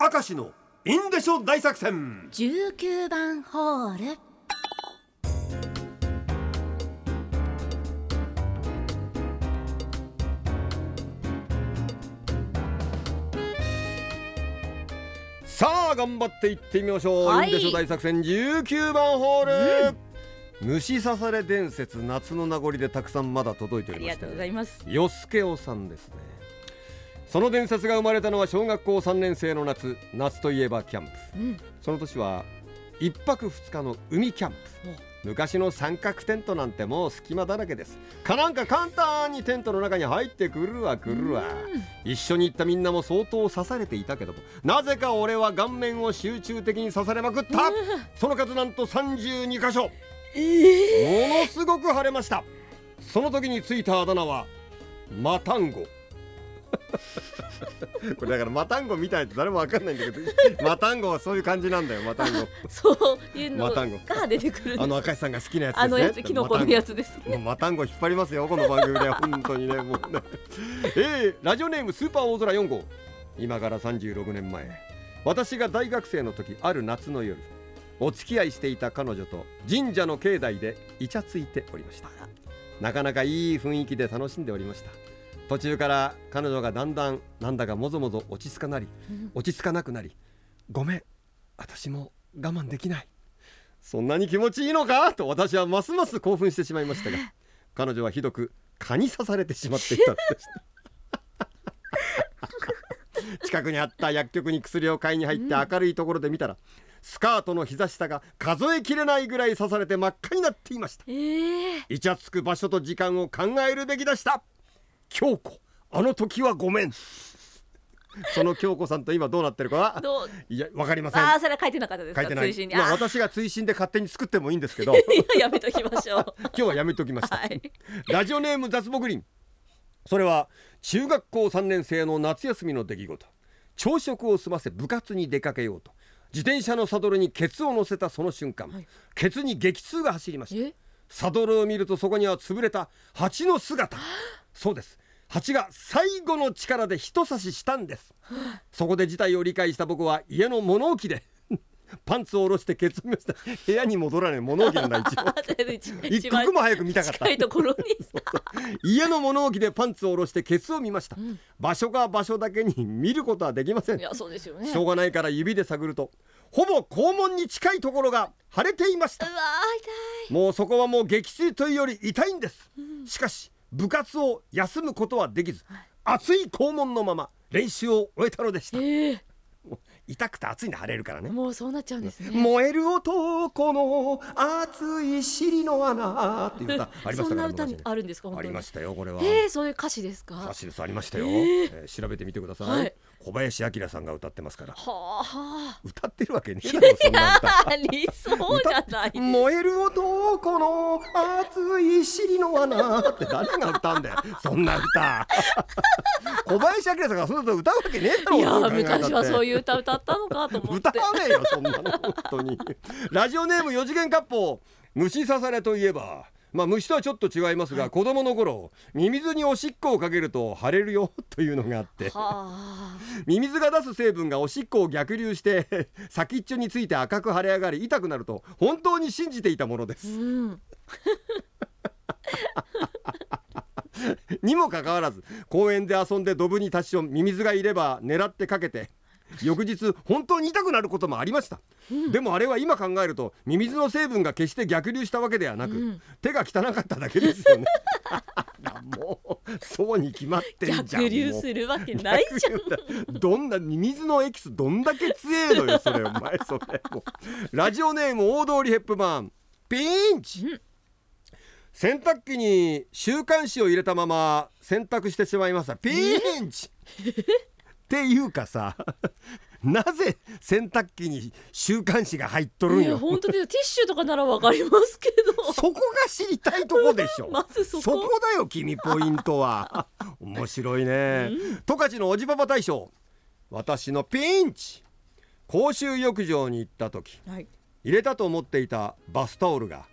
明石のインデショ大作戦。19番ホール。さあ頑張っていってみましょう、はい。インデショ大作戦19番ホール、虫刺され伝説夏の名残でたくさんまだ届いておりましてありがとうございます。よすけおさんですねその伝説が生まれたのは小学校3年生の夏夏といえばキャンプ。うん。その年は一泊二日の海キャンプ。昔の三角テントなんてもう隙間だらけです。かなんか簡単にテントの中に入ってくるわくるわ。一緒に行ったみんなも相当刺されていたけどもなぜか俺は顔面を集中的に刺されまくった。その数なんと32箇所。えものすごく腫れました。その時についたあだ名はマタンゴ これだからマタンゴみたいって誰もわかんないんだけど マタンゴはそういう感じなんだよマタンゴ。そういうのマタンゴ。が出てくるあの赤石さんが好きなやつですね。あのやつキノコのやつですね。マタンゴ引っ張りますよこの番組で本当にねもう。ね えー、ラジオネームスーパー大空4号。今から36年前。私が大学生の時ある夏の夜お付き合いしていた彼女と神社の境内でイチャついておりました。なかなかいい雰囲気で楽しんでおりました途中から彼女がだんだんなんだかもぞもぞ落ち着かなり落ち着かなくなりごめん私も我慢できない。そんなに気持ちいいのか？と私はますます興奮してしまいましたが彼女はひどく蚊に刺されてしまっていたのでした 近くにあった薬局に薬を買いに入って明るいところで見たら、スカートの膝下が数えきれないぐらい刺されて真っ赤になっていました。ええ。イチャつく場所と時間を考えるべきでした京子。あの時はごめん。その京子さんと今どうなってるかは？どう？いやわかりません。ああそれは書いてなかったですか？書いてない。まああ私が追伸で勝手に作ってもいいんですけど。いややめときましょう。今日はやめときました、はい。ラジオネーム雑木林。それは中学校3年生の夏休みの出来事。朝食を済ませ部活に出かけようと。自転車のサドルにケツを乗せたその瞬間、はい。ケツに激痛が走りました。え？サドルを見るとそこには潰れた蜂の姿そうです。蜂が最後の力で一刺ししたんです。そこで事態を理解した僕は家の物置で パンツを下ろしてケツを見ました。部屋に戻らない物置なんだ一応。一刻も早く見たかった。近いところに。家の物置でパンツを下ろしてケツを見ました、ん。場所が場所だけに見ることはできません。いやそうですよね。しょうがないから指で探るとほぼ肛門に近いところが腫れていました。うわーもうそこはもう激痛というより痛いんです、しかし部活を休むことはできず、熱い肛門のまま練習を終えたのでした。ええ。もう痛くて熱いの腫れるからね。もうそうなっちゃうんですね。燃える男の熱い尻の穴っていう歌 ありましたそんな歌あるんですか？ありましたよこれは。ええそういう歌詞ですか？は歌詞ですありましたよ、え。ーえー調べてみてください、はい小林明さんが歌ってますから。あ歌ってるわけねえだろそんな歌。ありそうじゃない。燃える男の熱い尻の穴って誰が歌うんだよ。そんな歌。小林明さんがそんな歌歌うわけねえだろいや昔はそういう歌歌ったのかと思って。歌わねえよそんなの本当に。ラジオネーム四次元割烹。虫刺されといえばまあ虫とはちょっと違いますが、子供の頃ミミズにおしっこをかけると腫れるよ というのがあって。はあ。ミミズが出す成分がおしっこを逆流して 先っちょについて赤く腫れ上がり痛くなると本当に信じていたものです。うん。にもかかわらず公園で遊んでドブに立ちションミミズがいれば狙ってかけて翌日本当に痛くなることもありました、でもあれは今考えるとミミズの成分が決して逆流したわけではなく、うん。手が汚かっただけですよね。もうそうに決まってんじゃん逆流するわけないじゃん。どんなミミズのエキスどんだけ強えのよそれお前それも。うラジオネーム大通りヘップマン。ピンチ、うん。洗濯機に週刊誌を入れたまま洗濯してしまいました。ピンチ っていうかさ なぜ洗濯機に週刊誌が入っとるんよ、いや本当でティッシュとかならわかりますけど。そこが知りたいとこでしょ？まずそこ。そこだよ君ポイントは。面白いね。十勝、のおじパパ大将。私のピンチ。公衆浴場に行った時。はい。入れたと思っていたバスタオルが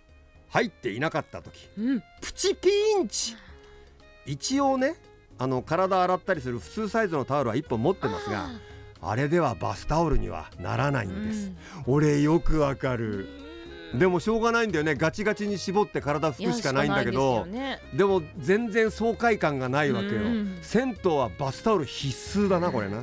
入っていなかった時。うん。プチピンチ。一応ねあの体洗ったりする普通サイズのタオルは1本持ってますがあれではバスタオルにはならないんです、うん。俺よくわかる。でもしょうがないんだよね。ガチガチに絞って体拭くしかないんだけどでね。でも全然爽快感がないわけよ、うん。銭湯はバスタオル必須だなこれな